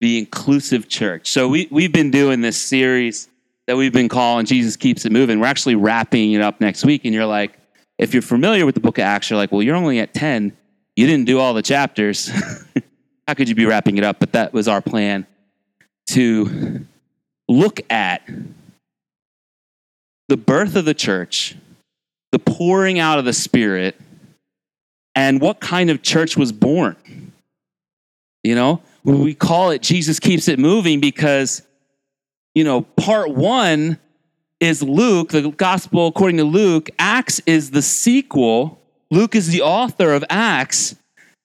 the inclusive church. So we, we've been doing this series that we've been calling Jesus Keeps It Moving. We're actually wrapping it up next week. And you're like, if you're familiar with the book of Acts, you're like, well, you're only at 10. You didn't do all the chapters. How could you be wrapping it up? But that was our plan to look at the birth of the church, the pouring out of the Spirit, and what kind of church was born. You know, we call it Jesus keeps it moving because, you know, part one is Luke, the gospel according to Luke. Acts is the sequel. Luke is the author of Acts.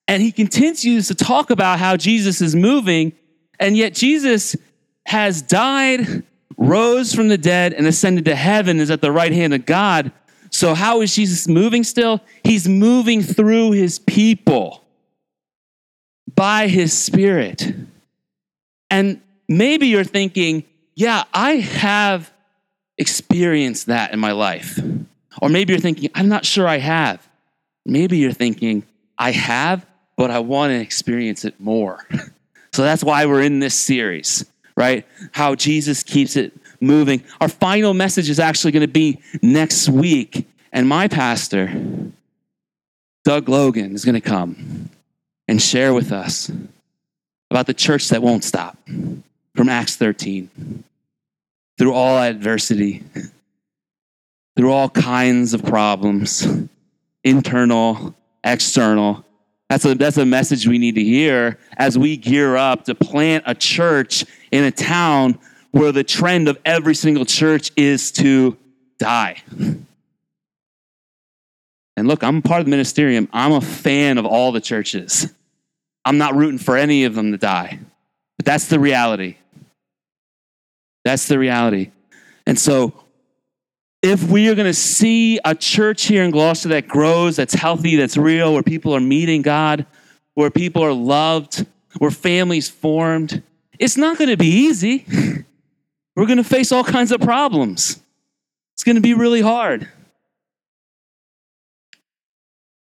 And he continues to talk about how Jesus is moving. And yet, Jesus has died, rose from the dead, and ascended to heaven, is at the right hand of God. So, how is Jesus moving still? He's moving through his people by his spirit. And maybe you're thinking, yeah, I have experienced that in my life. Or maybe you're thinking, I'm not sure I have. Maybe you're thinking, I have, but I want to experience it more. so that's why we're in this series, right? How Jesus keeps it moving. Our final message is actually going to be next week. And my pastor, Doug Logan, is going to come and share with us about the church that won't stop from Acts 13. Through all adversity, through all kinds of problems, internal, external. That's a, that's a message we need to hear as we gear up to plant a church in a town where the trend of every single church is to die. And look, I'm part of the ministerium. I'm a fan of all the churches. I'm not rooting for any of them to die. But that's the reality. That's the reality. And so, if we are going to see a church here in Gloucester that grows, that's healthy, that's real, where people are meeting God, where people are loved, where families formed, it's not going to be easy. We're going to face all kinds of problems. It's going to be really hard.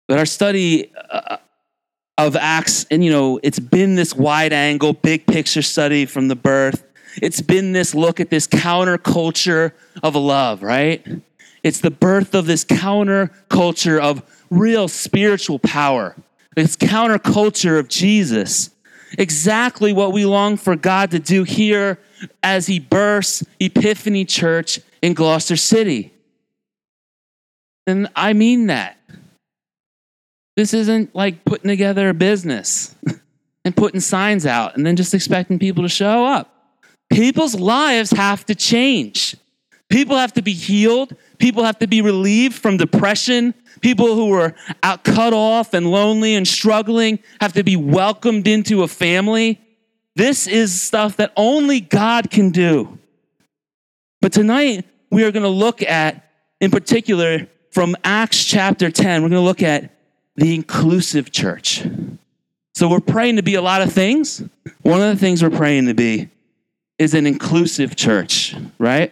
But our study uh, of Acts, and you know, it's been this wide angle, big picture study from the birth. It's been this look at this counterculture of love, right? It's the birth of this counterculture of real spiritual power, this counterculture of Jesus. Exactly what we long for God to do here as He bursts Epiphany Church in Gloucester City. And I mean that. This isn't like putting together a business and putting signs out and then just expecting people to show up. People's lives have to change. People have to be healed. People have to be relieved from depression. People who are out cut off and lonely and struggling have to be welcomed into a family. This is stuff that only God can do. But tonight, we are going to look at, in particular, from Acts chapter 10, we're going to look at the inclusive church. So we're praying to be a lot of things. One of the things we're praying to be is an inclusive church, right?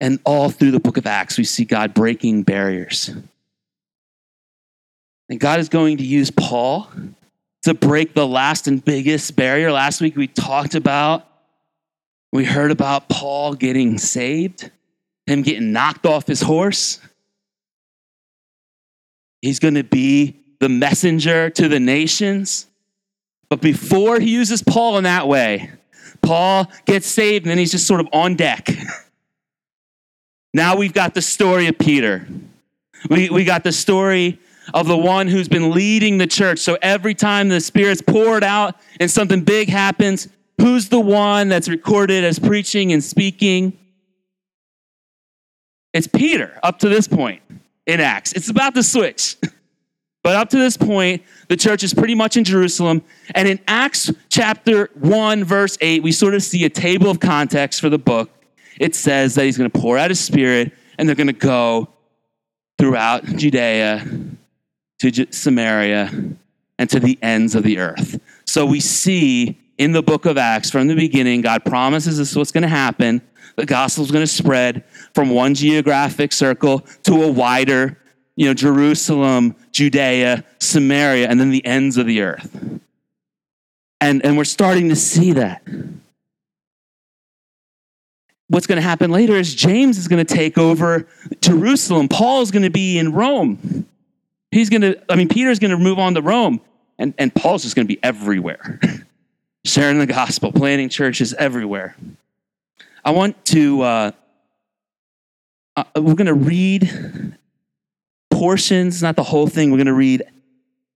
And all through the book of Acts, we see God breaking barriers. And God is going to use Paul to break the last and biggest barrier. Last week we talked about, we heard about Paul getting saved, him getting knocked off his horse. He's going to be the messenger to the nations. But before he uses Paul in that way, Paul gets saved and then he's just sort of on deck. now we've got the story of Peter. We, we got the story of the one who's been leading the church. So every time the Spirit's poured out and something big happens, who's the one that's recorded as preaching and speaking? It's Peter up to this point in Acts. It's about to switch. But up to this point, the church is pretty much in Jerusalem. And in Acts chapter 1, verse 8, we sort of see a table of context for the book. It says that he's going to pour out his spirit and they're going to go throughout Judea to Samaria and to the ends of the earth. So we see in the book of Acts from the beginning, God promises this is what's going to happen. The gospel is going to spread from one geographic circle to a wider you know, Jerusalem, Judea, Samaria, and then the ends of the earth. And, and we're starting to see that. What's going to happen later is James is going to take over Jerusalem. Paul's going to be in Rome. He's going to, I mean, Peter's going to move on to Rome, and, and Paul's just going to be everywhere, sharing the gospel, planting churches everywhere. I want to, uh, uh, we're going to read portions, not the whole thing. We're going to read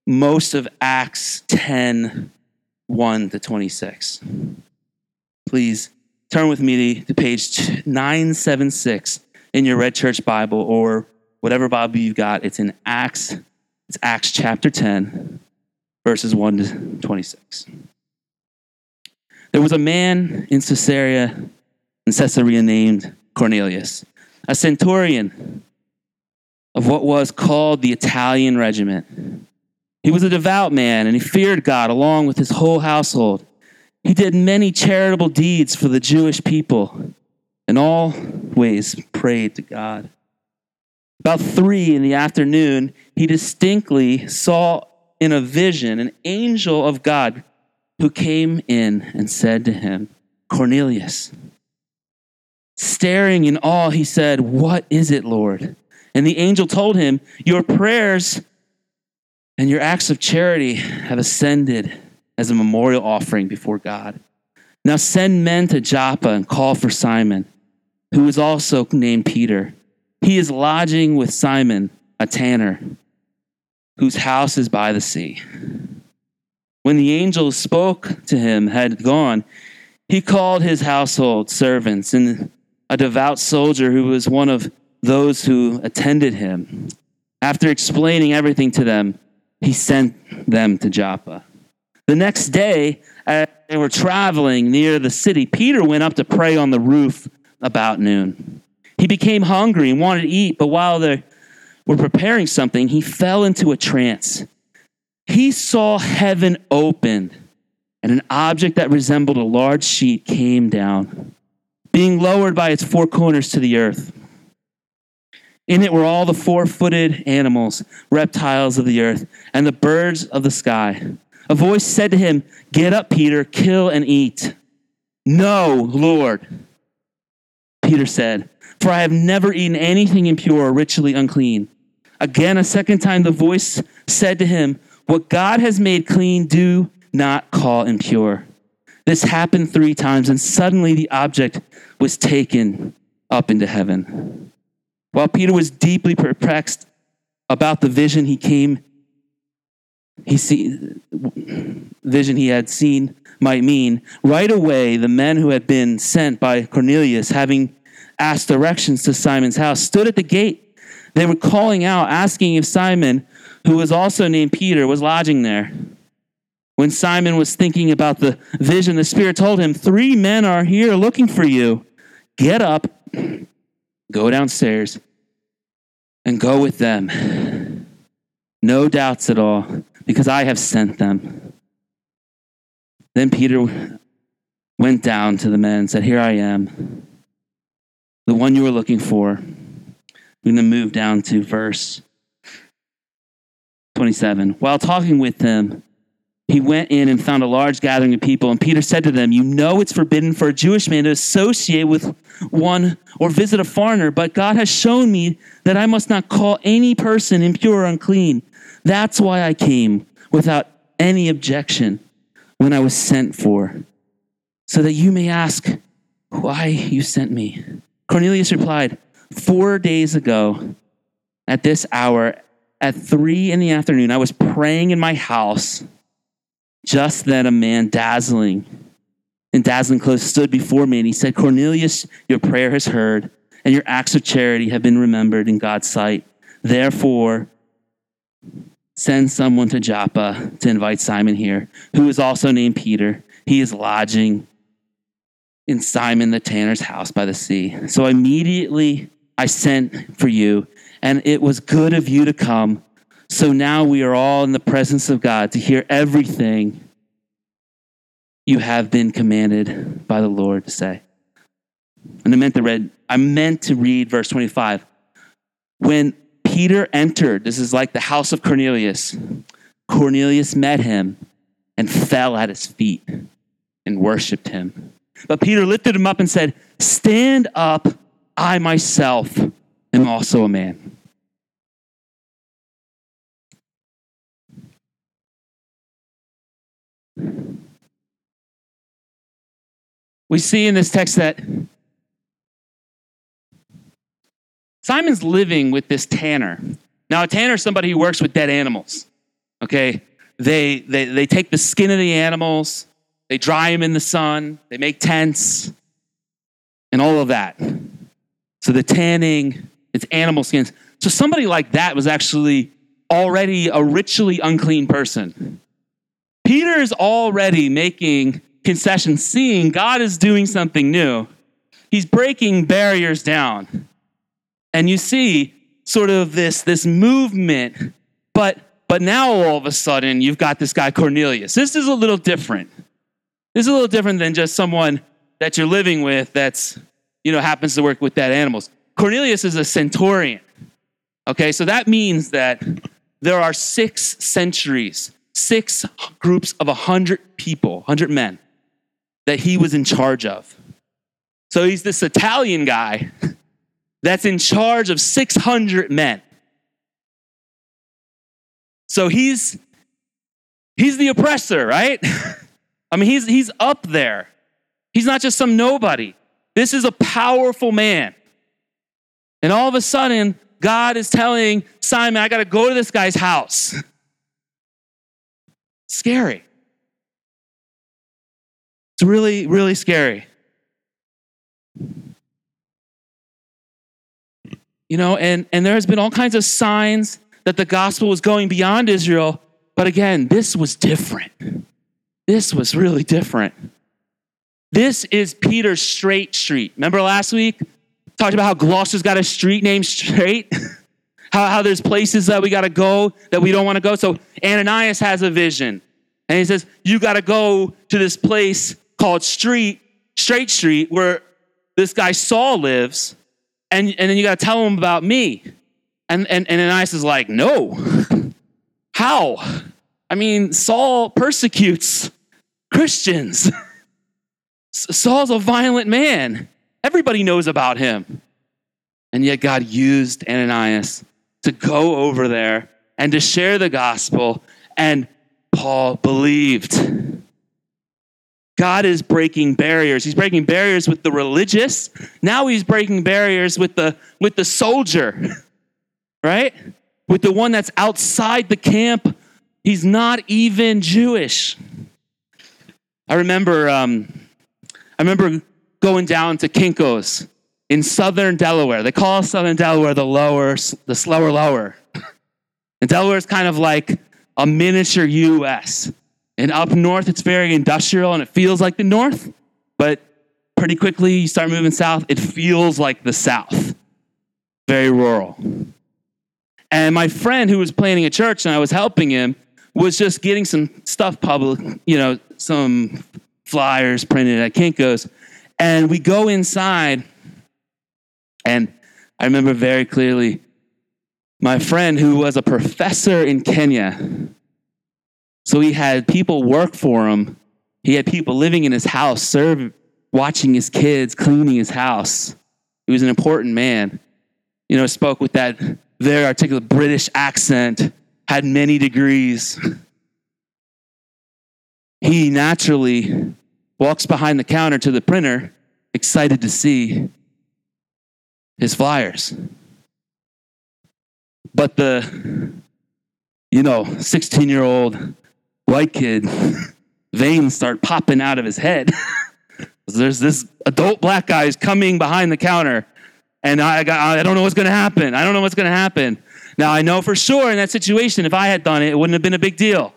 most of Acts 10 1 to 26. Please turn with me to page 976 in your Red Church Bible or whatever Bible you've got. It's in Acts, it's Acts chapter 10, verses 1 to 26. There was a man in Caesarea in Caesarea named Cornelius, a centurion of what was called the Italian regiment. He was a devout man and he feared God along with his whole household. He did many charitable deeds for the Jewish people and always prayed to God. About three in the afternoon, he distinctly saw in a vision an angel of God who came in and said to him, Cornelius. Staring in awe, he said, What is it, Lord? And the angel told him, Your prayers and your acts of charity have ascended as a memorial offering before God. Now send men to Joppa and call for Simon, who is also named Peter. He is lodging with Simon, a tanner, whose house is by the sea. When the angel spoke to him had gone, he called his household servants and a devout soldier who was one of those who attended him. After explaining everything to them, he sent them to Joppa. The next day, as they were traveling near the city, Peter went up to pray on the roof about noon. He became hungry and wanted to eat, but while they were preparing something, he fell into a trance. He saw heaven opened, and an object that resembled a large sheet came down, being lowered by its four corners to the earth. In it were all the four footed animals, reptiles of the earth, and the birds of the sky. A voice said to him, Get up, Peter, kill and eat. No, Lord. Peter said, For I have never eaten anything impure or ritually unclean. Again, a second time, the voice said to him, What God has made clean, do not call impure. This happened three times, and suddenly the object was taken up into heaven. While Peter was deeply perplexed about the vision he came, he see, vision he had seen might mean, right away the men who had been sent by Cornelius, having asked directions to Simon's house, stood at the gate. They were calling out, asking if Simon, who was also named Peter, was lodging there. When Simon was thinking about the vision, the Spirit told him, Three men are here looking for you. Get up Go downstairs and go with them. No doubts at all, because I have sent them. Then Peter went down to the men and said, Here I am, the one you were looking for. We're going to move down to verse 27. While talking with them, he went in and found a large gathering of people. And Peter said to them, You know it's forbidden for a Jewish man to associate with one or visit a foreigner, but God has shown me that I must not call any person impure or unclean. That's why I came without any objection when I was sent for, so that you may ask why you sent me. Cornelius replied, Four days ago, at this hour, at three in the afternoon, I was praying in my house just then, a man dazzling in dazzling clothes stood before me, and he said, Cornelius, your prayer has heard, and your acts of charity have been remembered in God's sight. Therefore, send someone to Joppa to invite Simon here, who is also named Peter. He is lodging in Simon the tanner's house by the sea. So immediately I sent for you, and it was good of you to come. So now we are all in the presence of God to hear everything you have been commanded by the Lord to say. And I meant to read, I meant to read verse 25. When Peter entered, this is like the house of Cornelius. Cornelius met him and fell at his feet and worshiped him. But Peter lifted him up and said, Stand up, I myself am also a man. We see in this text that Simon's living with this tanner. Now, a tanner is somebody who works with dead animals. Okay? They, they, they take the skin of the animals, they dry them in the sun, they make tents, and all of that. So the tanning, it's animal skins. So somebody like that was actually already a ritually unclean person. Peter is already making concessions, seeing God is doing something new. He's breaking barriers down. And you see sort of this, this movement, but but now all of a sudden you've got this guy Cornelius. This is a little different. This is a little different than just someone that you're living with that's, you know, happens to work with dead animals. Cornelius is a centurion. Okay, so that means that there are six centuries, six groups of 100 people, 100 men that he was in charge of. So he's this Italian guy that's in charge of 600 men. So he's he's the oppressor, right? I mean, he's he's up there. He's not just some nobody. This is a powerful man. And all of a sudden, God is telling Simon, I got to go to this guy's house. Scary. It's really, really scary. You know, and, and there has been all kinds of signs that the gospel was going beyond Israel. But again, this was different. This was really different. This is Peter's Straight Street. Remember last week? Talked about how Gloucester's got a street named Straight. how, how there's places that we got to go that we don't want to go. So Ananias has a vision. And he says, You got to go to this place called Street, Straight Street, where this guy Saul lives. And, and then you got to tell him about me. And, and, and Ananias is like, no. How? I mean, Saul persecutes Christians. Saul's a violent man. Everybody knows about him. And yet God used Ananias to go over there and to share the gospel, and Paul believed. God is breaking barriers. He's breaking barriers with the religious. Now he's breaking barriers with the with the soldier right? With the one that's outside the camp, he's not even Jewish. I remember, um, I remember going down to Kinko's in southern Delaware. They call southern Delaware the lower, the slower lower. And Delaware is kind of like a miniature U.S. And up north, it's very industrial and it feels like the north, but pretty quickly you start moving south, it feels like the south. Very rural. And my friend who was planning a church and I was helping him was just getting some stuff public, you know, some flyers printed at Kinko's. And we go inside, and I remember very clearly my friend who was a professor in Kenya. So he had people work for him. He had people living in his house, serve, watching his kids, cleaning his house. He was an important man. You know, spoke with that very articulate British accent, had many degrees. He naturally walks behind the counter to the printer, excited to see his flyers. But the, you know, 16 year old white kid, veins start popping out of his head. There's this adult black guy is coming behind the counter and I, got, I don't know what's going to happen. I don't know what's going to happen. Now, I know for sure in that situation, if I had done it, it wouldn't have been a big deal.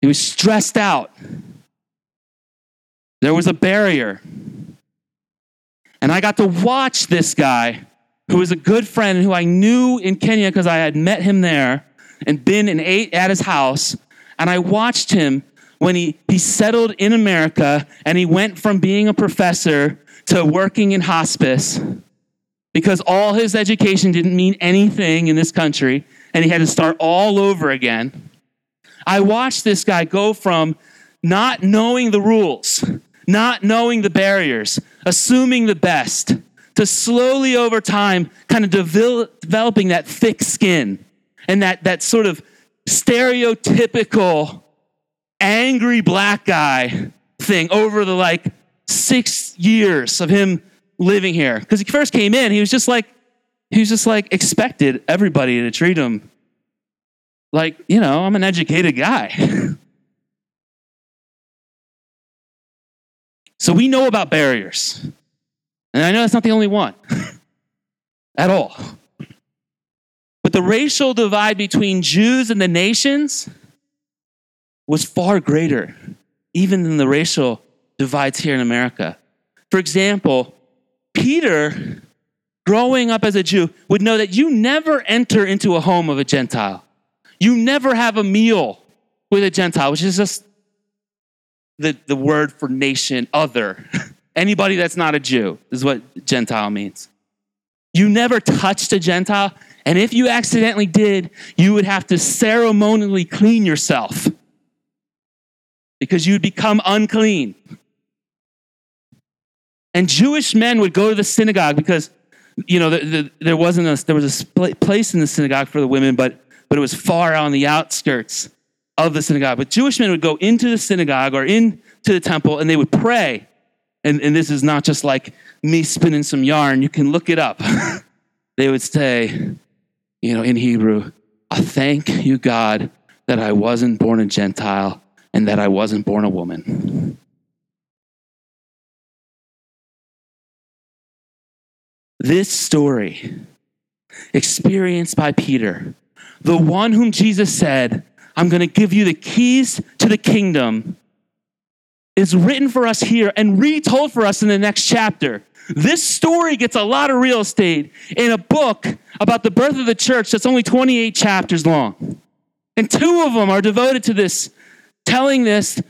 He was stressed out. There was a barrier. And I got to watch this guy who was a good friend and who I knew in Kenya because I had met him there and been and ate at his house. And I watched him when he, he settled in America and he went from being a professor to working in hospice because all his education didn't mean anything in this country and he had to start all over again. I watched this guy go from not knowing the rules, not knowing the barriers, assuming the best, to slowly over time kind of developing that thick skin and that, that sort of stereotypical angry black guy thing over the like six years of him living here. Because he first came in, he was just like, he was just like expected everybody to treat him like, you know, I'm an educated guy. so we know about barriers. And I know that's not the only one at all. But the racial divide between Jews and the nations was far greater, even than the racial divides here in America. For example, Peter, growing up as a Jew, would know that you never enter into a home of a Gentile. You never have a meal with a Gentile, which is just the, the word for nation, other. Anybody that's not a Jew is what Gentile means. You never touched a Gentile, and if you accidentally did, you would have to ceremonially clean yourself because you'd become unclean. And Jewish men would go to the synagogue because, you know, the, the, there wasn't a, there was a place in the synagogue for the women, but, but it was far on the outskirts of the synagogue. But Jewish men would go into the synagogue or into the temple and they would pray and, and this is not just like me spinning some yarn, you can look it up. they would say, you know, in Hebrew, I thank you, God, that I wasn't born a Gentile and that I wasn't born a woman. This story, experienced by Peter, the one whom Jesus said, I'm going to give you the keys to the kingdom is written for us here and retold for us in the next chapter. This story gets a lot of real estate in a book about the birth of the church that's only 28 chapters long. And two of them are devoted to this, telling this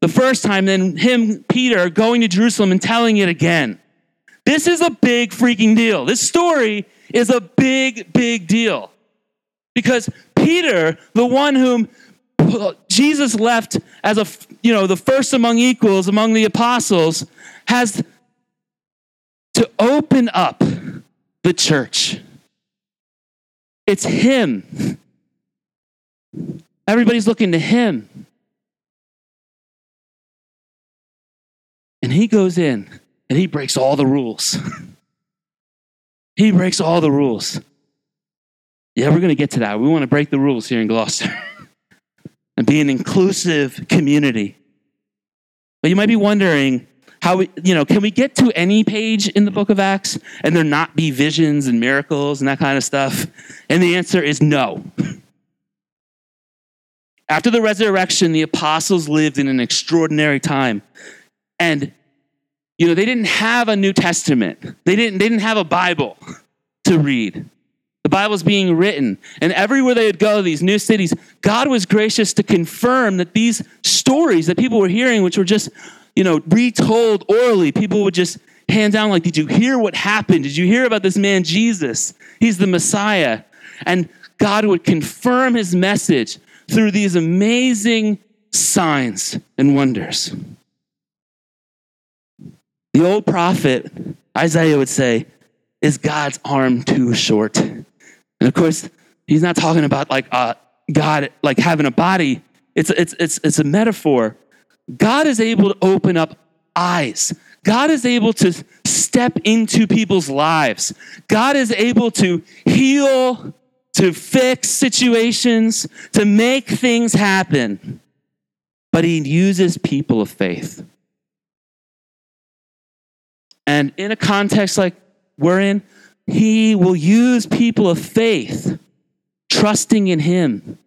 the first time, then him, Peter, going to Jerusalem and telling it again. This is a big freaking deal. This story is a big, big deal. Because Peter, the one whom Jesus left as a, you know, the first among equals among the apostles, has to open up the church. It's him. Everybody's looking to him. And he goes in and he breaks all the rules. he breaks all the rules. Yeah, we're going to get to that. We want to break the rules here in Gloucester. and be an inclusive community. But you might be wondering how we, you know, can we get to any page in the book of Acts and there not be visions and miracles and that kind of stuff? And the answer is no. After the resurrection, the apostles lived in an extraordinary time. And you know, they didn't have a New Testament. They didn't they didn't have a Bible to read. The Bible's being written. And everywhere they would go, these new cities, God was gracious to confirm that these stories that people were hearing, which were just, you know, retold orally, people would just hand down, like, did you hear what happened? Did you hear about this man, Jesus? He's the Messiah. And God would confirm his message through these amazing signs and wonders. The old prophet, Isaiah, would say, Is God's arm too short? And of course, he's not talking about like uh, God like having a body. It's, it's, it's, it's a metaphor. God is able to open up eyes. God is able to step into people's lives. God is able to heal, to fix situations, to make things happen. But he uses people of faith. And in a context like we're in, he will use people of faith, trusting in Him.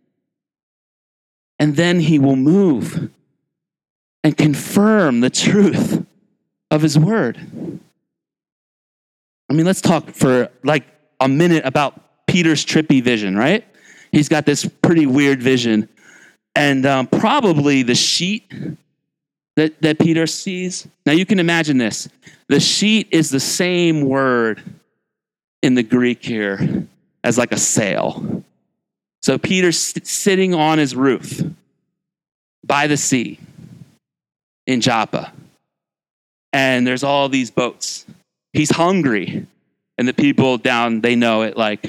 And then He will move and confirm the truth of His Word. I mean, let's talk for like a minute about Peter's trippy vision, right? He's got this pretty weird vision. And um, probably the sheet that, that Peter sees. Now, you can imagine this the sheet is the same word in the Greek here as like a sail. So Peter's sitting on his roof by the sea in Joppa. And there's all these boats. He's hungry. And the people down, they know it like,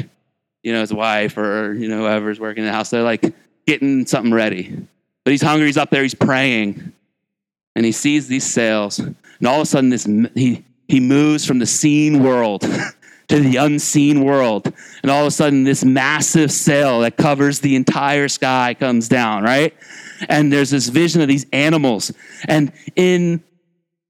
you know, his wife or, you know, whoever's working in the house, they're like getting something ready. But he's hungry, he's up there, he's praying. And he sees these sails. And all of a sudden, this, he, he moves from the seen world to the unseen world. And all of a sudden, this massive sail that covers the entire sky comes down, right? And there's this vision of these animals. And in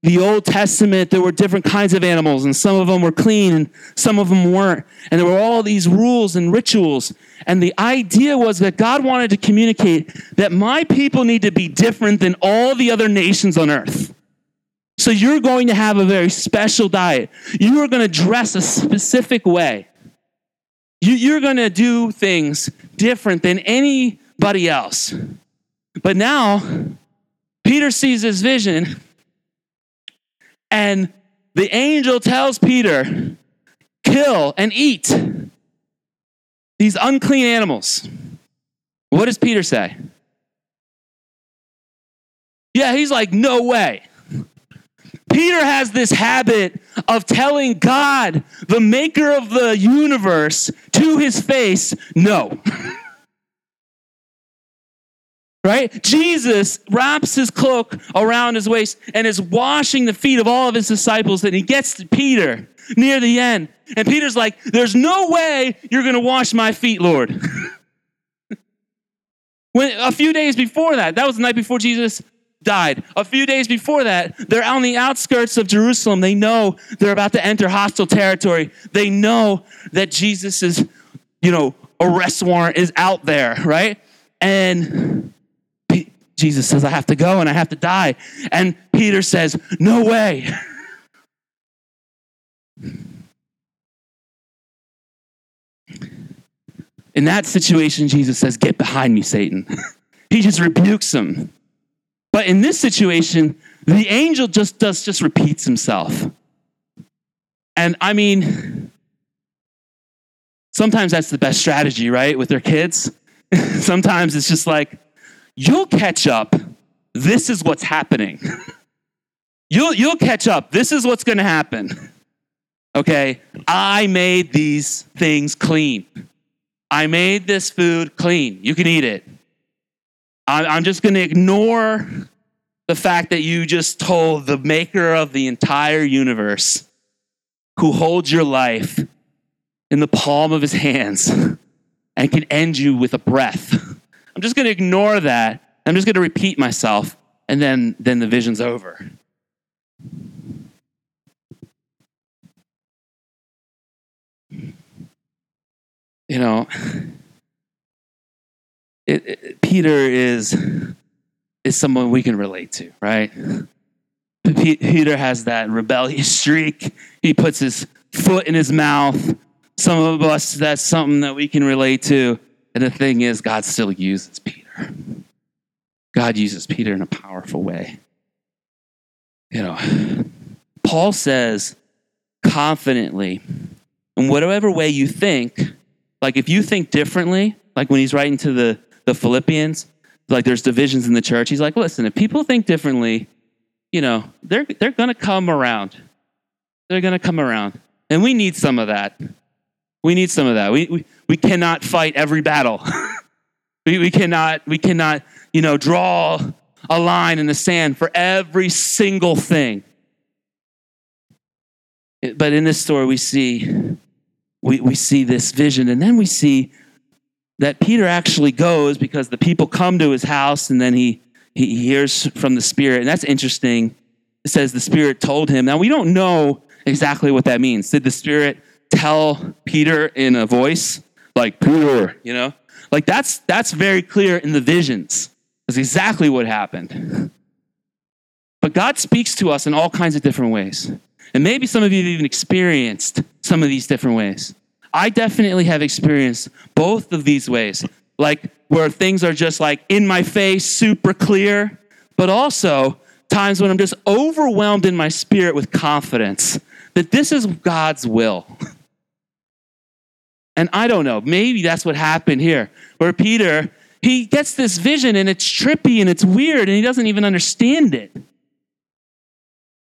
the Old Testament, there were different kinds of animals, and some of them were clean and some of them weren't. And there were all these rules and rituals. And the idea was that God wanted to communicate that my people need to be different than all the other nations on earth. So you're going to have a very special diet. You are going to dress a specific way. You, are going to do things different than anybody else. But now, Peter sees this vision, and the angel tells Peter, kill and eat these unclean animals. What does Peter say? Yeah, he's like, no way. Peter has this habit of telling God, the maker of the universe, to his face, no. right? Jesus wraps his cloak around his waist and is washing the feet of all of his disciples. And he gets to Peter near the end. And Peter's like, There's no way you're going to wash my feet, Lord. when, a few days before that, that was the night before Jesus died. A few days before that, they're on the outskirts of Jerusalem. They know they're about to enter hostile territory. They know that Jesus is, you know, arrest warrant is out there, right? And Jesus says, I have to go and I have to die. And Peter says, No way. In that situation, Jesus says, Get behind me, Satan. he just rebukes him. But in this situation, the angel just does just repeats himself. And I mean, sometimes that's the best strategy, right? With their kids. sometimes it's just like, you'll catch up. This is what's happening. you'll, you'll catch up. This is what's going to happen. Okay, I made these things clean. I made this food clean. You can eat it. I'm just going to ignore the fact that you just told the maker of the entire universe, who holds your life in the palm of his hands and can end you with a breath. I'm just going to ignore that. I'm just going to repeat myself, and then, then the vision's over. You know, it, it, Peter is is someone we can relate to, right? Peter has that rebellious streak. He puts his foot in his mouth. Some of us, that's something that we can relate to. And the thing is, God still uses Peter. God uses Peter in a powerful way. You know, Paul says confidently, in whatever way you think, like if you think differently, like when he's writing to the the Philippians, like there's divisions in the church. He's like, listen, if people think differently, you know, they're they're gonna come around. They're gonna come around. And we need some of that. We need some of that. We we, we cannot fight every battle. we, we cannot, we cannot, you know, draw a line in the sand for every single thing. But in this story, we see we, we see this vision, and then we see that Peter actually goes because the people come to his house and then he, he hears from the Spirit. And that's interesting. It says the Spirit told him. Now, we don't know exactly what that means. Did the Spirit tell Peter in a voice like, Peter, you know? Like, that's, that's very clear in the visions. That's exactly what happened. But God speaks to us in all kinds of different ways. And maybe some of you have even experienced some of these different ways. I definitely have experienced both of these ways, like where things are just like in my face, super clear, but also times when I'm just overwhelmed in my spirit with confidence that this is God's will. And I don't know, maybe that's what happened here, where Peter, he gets this vision and it's trippy and it's weird and he doesn't even understand it.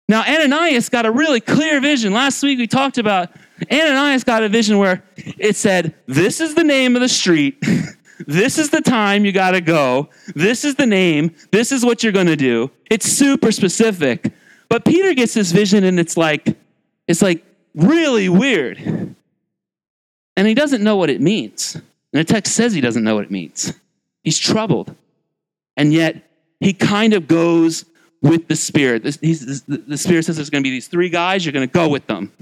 Now, Ananias got a really clear vision. Last week we talked about Ananias got a vision where it said, This is the name of the street. this is the time you got to go. This is the name. This is what you're going to do. It's super specific. But Peter gets this vision and it's like, it's like really weird. And he doesn't know what it means. And the text says he doesn't know what it means. He's troubled. And yet he kind of goes with the Spirit. the Spirit says there's going to be these three guys, you're going to go with them.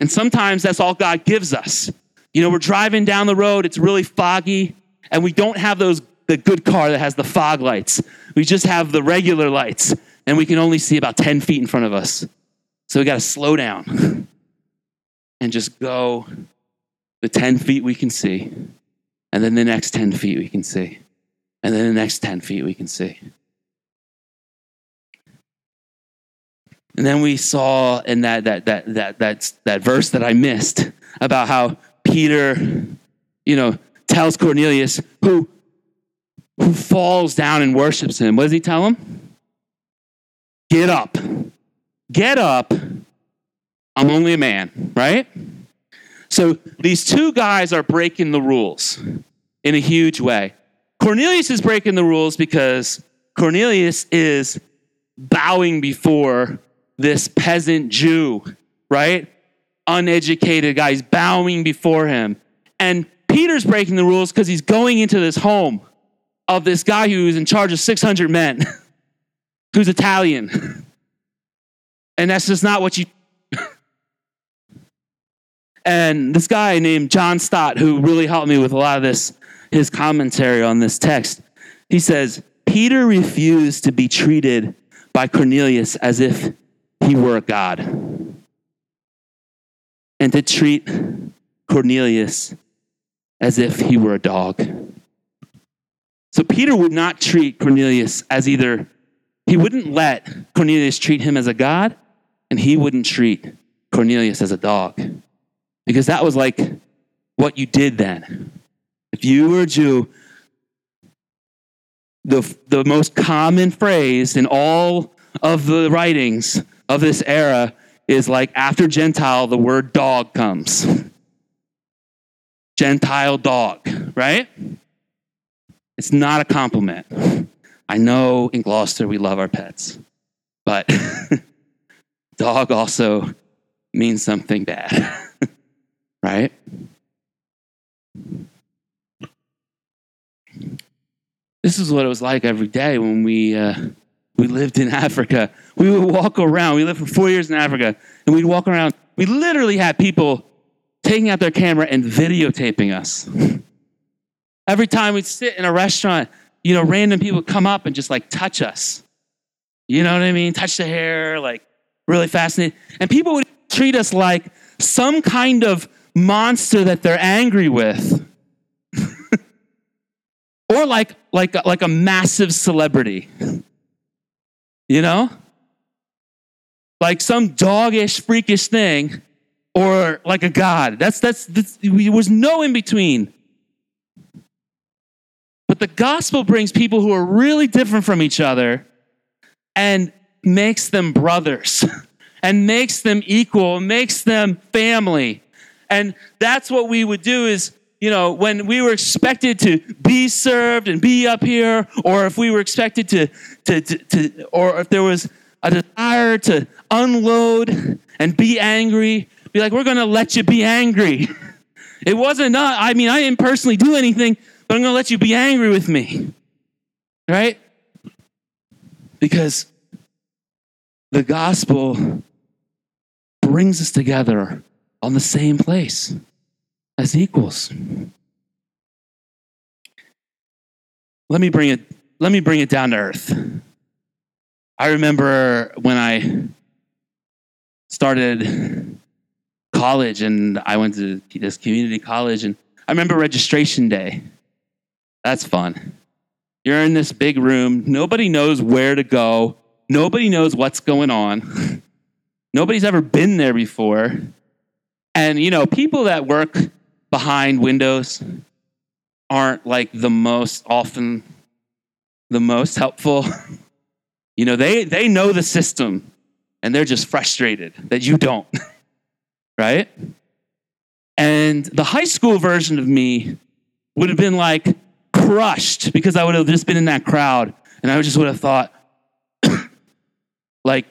And sometimes that's all God gives us. You know, we're driving down the road, it's really foggy, and we don't have those the good car that has the fog lights. We just have the regular lights, and we can only see about 10 feet in front of us. So we got to slow down and just go the 10 feet we can see, and then the next 10 feet we can see, and then the next 10 feet we can see. And then we saw in that that that that that that verse that I missed about how Peter, you know, tells Cornelius who who falls down and worships him. What does he tell him? Get up. Get up. I'm only a man, right? So these two guys are breaking the rules in a huge way. Cornelius is breaking the rules because Cornelius is bowing before this peasant Jew, right? Uneducated guy. He's bowing before him. And Peter's breaking the rules because he's going into this home of this guy who's in charge of 600 men, who's Italian. And that's just not what you. and this guy named John Stott, who really helped me with a lot of this, his commentary on this text, he says, Peter refused to be treated by Cornelius as if he were a God. And to treat Cornelius as if he were a dog. So Peter would not treat Cornelius as either, he wouldn't let Cornelius treat him as a God, and he wouldn't treat Cornelius as a dog. Because that was like what you did then. If you were a Jew, the, the most common phrase in all of the writings of this era is like after Gentile, the word dog comes. Gentile dog, right? It's not a compliment. I know in Gloucester we love our pets, but dog also means something bad, right? This is what it was like every day when we uh, we lived in Africa. We would walk around. We lived for four years in Africa, and we'd walk around. We literally had people taking out their camera and videotaping us. Every time we'd sit in a restaurant, you know, random people would come up and just like touch us. You know what I mean? Touch the hair, like really fascinating. And people would treat us like some kind of monster that they're angry with. or like, like, like a massive celebrity. You know? Like some doggish, freakish thing, or like a God. That's, that's, that's there was no in between. But the gospel brings people who are really different from each other and makes them brothers and makes them equal, makes them family. And that's what we would do is you know, when we were expected to be served and be up here, or if we were expected to, to, to, to or if there was a desire to unload and be angry, be like, we're going to let you be angry. It wasn't, not, I mean, I didn't personally do anything, but I'm going to let you be angry with me. Right? Because the gospel brings us together on the same place as equals. Let me bring it let me bring it down to earth. I remember when I started college and I went to this community college and I remember registration day. That's fun. You're in this big room, nobody knows where to go, nobody knows what's going on. Nobody's ever been there before. And you know, people that work behind windows aren't like the most often the most helpful. you know, they they know the system and they're just frustrated that you don't. right? And the high school version of me would have been like crushed because I would have just been in that crowd and I just would have thought like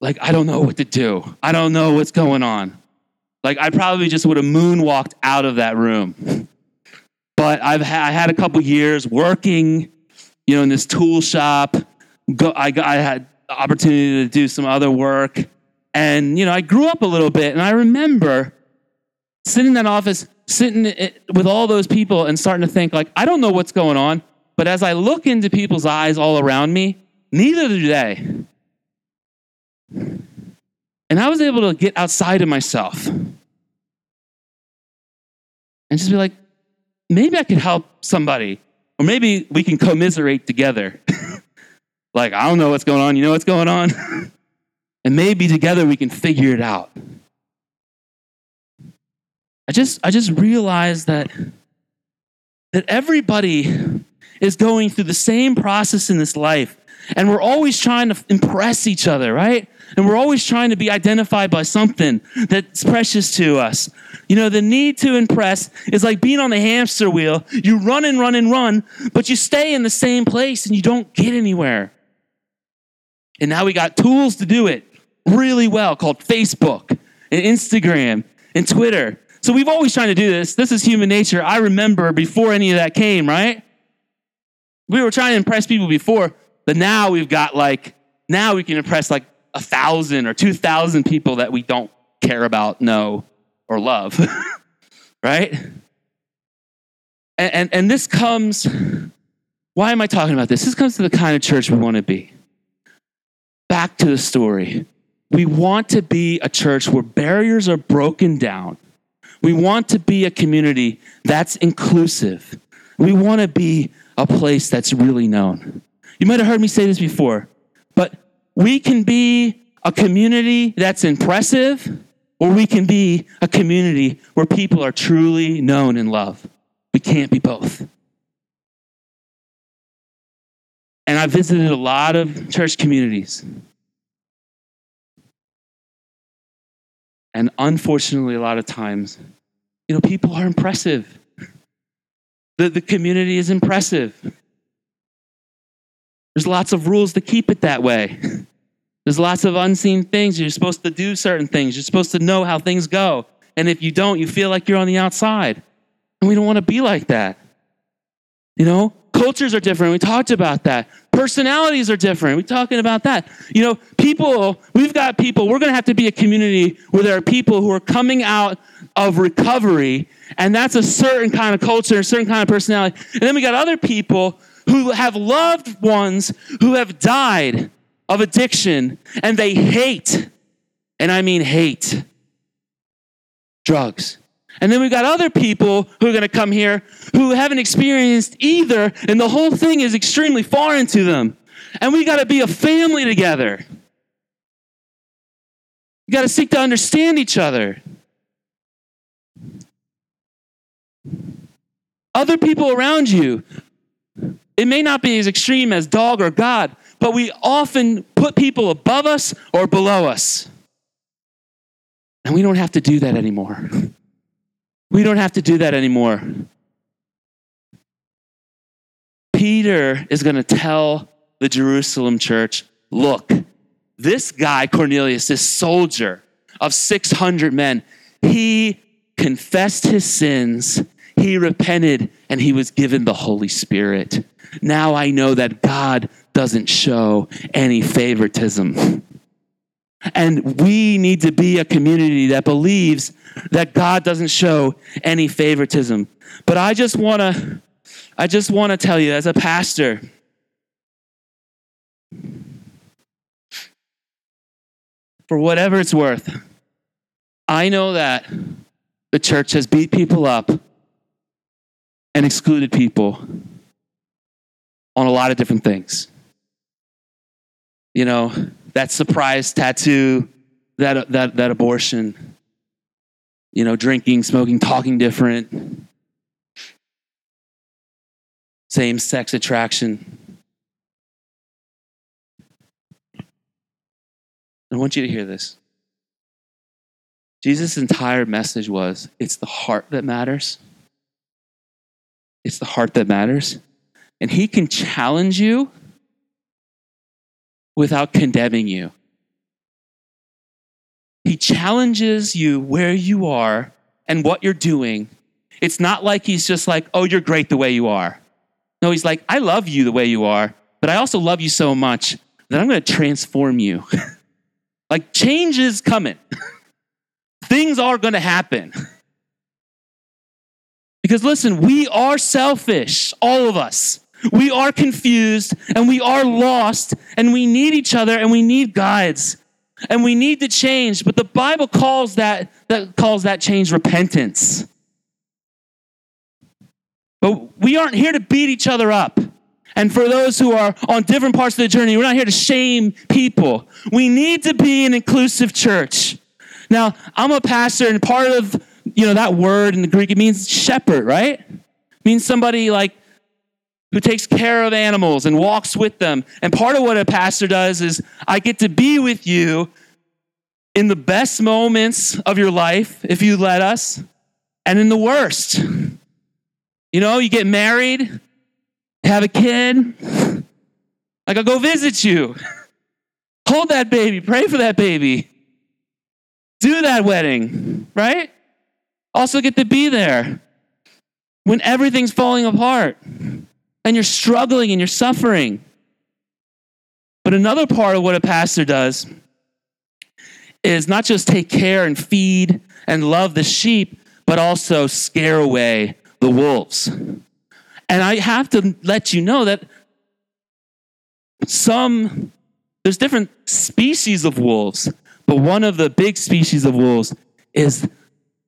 like I don't know what to do. I don't know what's going on. Like I probably just would have moonwalked out of that room. But I've ha- I had a couple years working, you know, in this tool shop. Go, I, I had the opportunity to do some other work, and you know, I grew up a little bit, and I remember sitting in that office, sitting with all those people, and starting to think like, I don't know what's going on, but as I look into people's eyes all around me, neither do they. And I was able to get outside of myself and just be like, maybe I could help somebody, or maybe we can commiserate together. like, I don't know what's going on. You know what's going on? and maybe together we can figure it out. I just, I just realized that, that everybody is going through the same process in this life. And we're always trying to impress each other, right? And we're always trying to be identified by something that's precious to us. You know, the need to impress is like being on the hamster wheel. You run and run and run, but you stay in the same place and you don't get anywhere. And now we got tools to do it really well called Facebook and Instagram and Twitter. So we've always tried to do this. This is human nature. I remember before any of that came, right? We were trying to impress people before, but now we've got like, now we can impress like a thousand or two thousand people that we don't care about, know, or love, right? And, and, and this comes, why am I talking about this? This comes to the kind of church we want to be. Back to the story. We want to be a church where barriers are broken down. We want to be a community that's inclusive. We want to be a place that's really known. You might have heard me say this before, but we can be a community that's impressive, or we can be a community where people are truly known and loved. We can't be both. And I visited a lot of church communities. And unfortunately, a lot of times, you know, people are impressive. The, the community is impressive. There's lots of rules to keep it that way. There's lots of unseen things. You're supposed to do certain things. You're supposed to know how things go. And if you don't, you feel like you're on the outside. And we don't want to be like that. You know, cultures are different. We talked about that. Personalities are different. We're talking about that. You know, people, we've got people, we're going to have to be a community where there are people who are coming out of recovery, and that's a certain kind of culture, a certain kind of personality. And then we got other people who have loved ones who have died of addiction and they hate, and I mean hate, drugs. And then we've got other people who are going to come here who haven't experienced either, and the whole thing is extremely foreign to them. And we got to be a family together. We got to seek to understand each other. Other people around you it may not be as extreme as dog or God, but we often put people above us or below us. And we don't have to do that anymore. We don't have to do that anymore. Peter is going to tell the Jerusalem church look, this guy, Cornelius, this soldier of 600 men, he confessed his sins, he repented, and he was given the Holy Spirit. Now I know that God doesn't show any favoritism. And we need to be a community that believes that God doesn't show any favoritism. But I just want to I just want to tell you as a pastor for whatever it's worth I know that the church has beat people up and excluded people on a lot of different things. You know, that surprise tattoo, that, that, that abortion. you know, drinking, smoking, talking different, same sex attraction. I want you to hear this. Jesus' entire message was it's the heart that matters. It's the heart that matters. And he can challenge you without condemning you. He challenges you where you are and what you're doing. It's not like he's just like, oh, you're great the way you are. No, he's like, I love you the way you are, but I also love you so much that I'm going to transform you. like, change is coming. Things are going to happen. Because listen, we are selfish, all of us. We are confused and we are lost and we need each other and we need guides and we need to change. But the Bible calls that, that calls that change repentance. But we aren't here to beat each other up. And for those who are on different parts of the journey, we're not here to shame people. We need to be an inclusive church. Now, I'm a pastor, and part of you know that word in the Greek it means shepherd, right? It means somebody like who takes care of animals and walks with them. And part of what a pastor does is I get to be with you in the best moments of your life, if you let us, and in the worst. You know, you get married, have a kid, I'll go visit you. Hold that baby, pray for that baby. Do that wedding, right? Also get to be there when everything's falling apart and you're struggling and you're suffering. But another part of what a pastor does is not just take care and feed and love the sheep, but also scare away the wolves. And I have to let you know that some, there's different species of wolves, but one of the big species of wolves is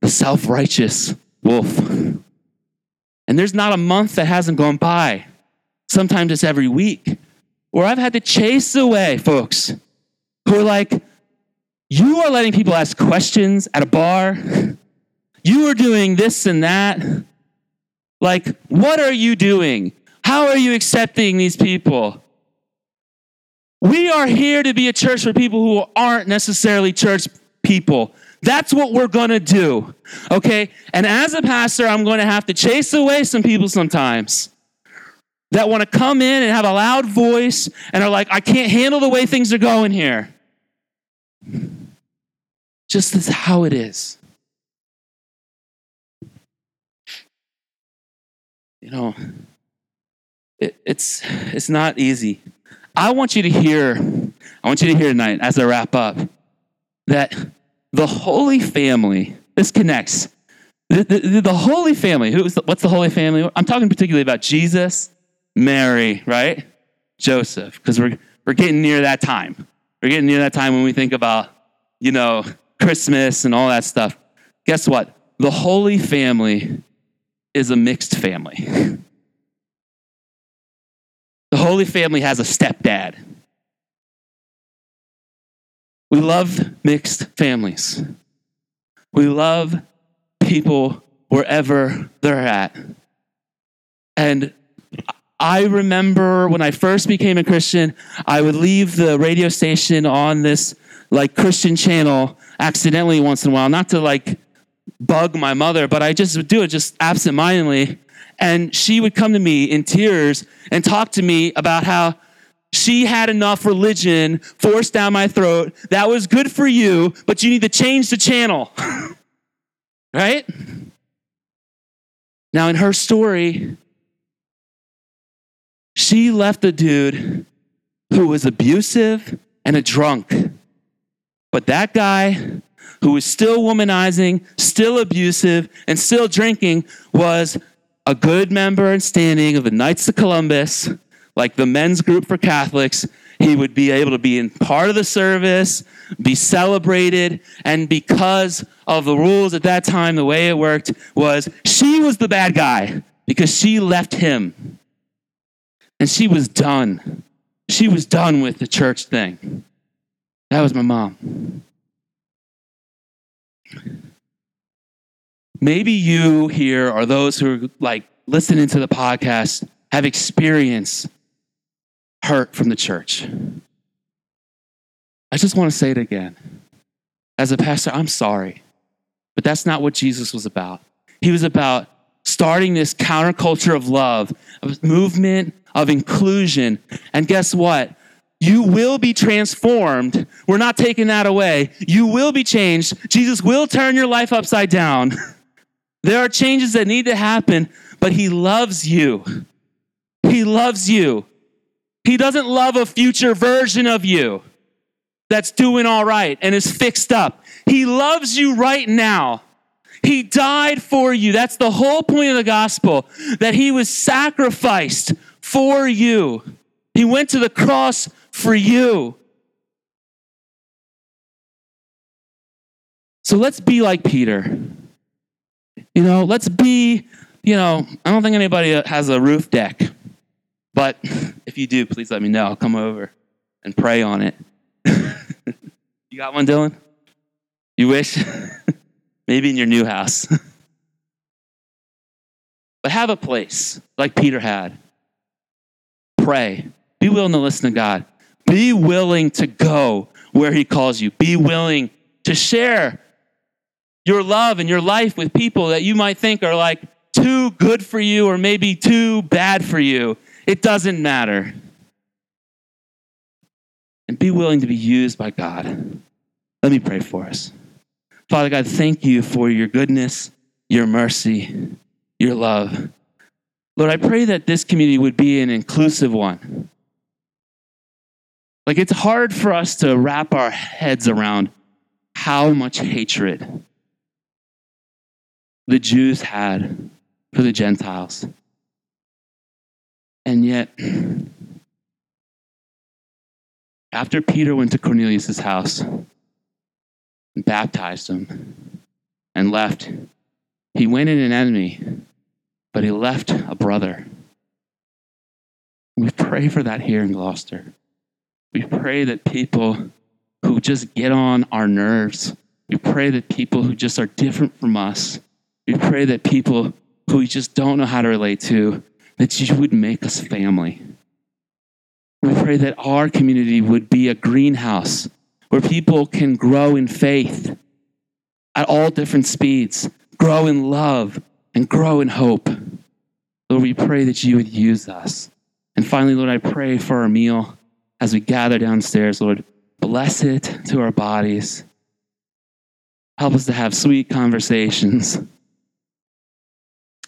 the self righteous wolf. And there's not a month that hasn't gone by. Sometimes it's every week where I've had to chase away folks who are like, you are letting people ask questions at a bar. You are doing this and that. Like, what are you doing? How are you accepting these people? We are here to be a church for people who aren't necessarily church people. That's what we're going to do. Okay? And as a pastor, I'm going to have to chase away some people sometimes that want to come in and have a loud voice and are like, I can't handle the way things are going here. Just as how it is. You know, it, it's it's not easy. I want you to hear, I want you to hear tonight as I wrap up that the Holy Family, this connects. The, the, the Holy Family, who's the, what's the Holy Family? I'm talking particularly about Jesus, Mary, right? Joseph, because we're, we're getting near that time. We're getting near that time when we think about, you know, Christmas and all that stuff. Guess what? The Holy Family is a mixed family. The Holy Family has a stepdad. We love mixed families. We love people wherever they're at. And I remember when I first became a Christian, I would leave the radio station on this like Christian channel accidentally once in a while, not to like bug my mother, but I just would do it just absentmindedly. And she would come to me in tears and talk to me about how she had enough religion forced down my throat. That was good for you, but you need to change the channel. right? Now, in her story, she left a dude who was abusive and a drunk. But that guy who was still womanizing, still abusive, and still drinking was a good member and standing of the Knights of Columbus like the men's group for Catholics, he would be able to be in part of the service, be celebrated, and because of the rules at that time, the way it worked was she was the bad guy because she left him. And she was done. She was done with the church thing. That was my mom. maybe you here or those who are like listening to the podcast have experienced hurt from the church. I just want to say it again. As a pastor, I'm sorry, but that's not what Jesus was about. He was about starting this counterculture of love, of movement, of inclusion. And guess what? You will be transformed. We're not taking that away. You will be changed. Jesus will turn your life upside down. There are changes that need to happen, but He loves you. He loves you. He doesn't love a future version of you that's doing all right and is fixed up. He loves you right now. He died for you. That's the whole point of the gospel that He was sacrificed for you. He went to the cross for you. So let's be like Peter. You know, let's be, you know, I don't think anybody has a roof deck, but if you do, please let me know. I'll come over and pray on it. you got one, Dylan? You wish? Maybe in your new house. but have a place like Peter had. Pray. Be willing to listen to God. Be willing to go where He calls you. Be willing to share your love and your life with people that you might think are like too good for you or maybe too bad for you. It doesn't matter. And be willing to be used by God. Let me pray for us. Father God, thank you for your goodness, your mercy, your love. Lord, I pray that this community would be an inclusive one. Like, it's hard for us to wrap our heads around how much hatred the Jews had for the Gentiles. And yet, after Peter went to Cornelius' house and baptized him and left, he went in an enemy, but he left a brother. We pray for that here in Gloucester. We pray that people who just get on our nerves, we pray that people who just are different from us, we pray that people who we just don't know how to relate to, that you would make us family. We pray that our community would be a greenhouse where people can grow in faith at all different speeds, grow in love, and grow in hope. Lord, we pray that you would use us. And finally, Lord, I pray for our meal as we gather downstairs, Lord. Bless it to our bodies. Help us to have sweet conversations.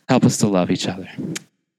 Help us to love each other.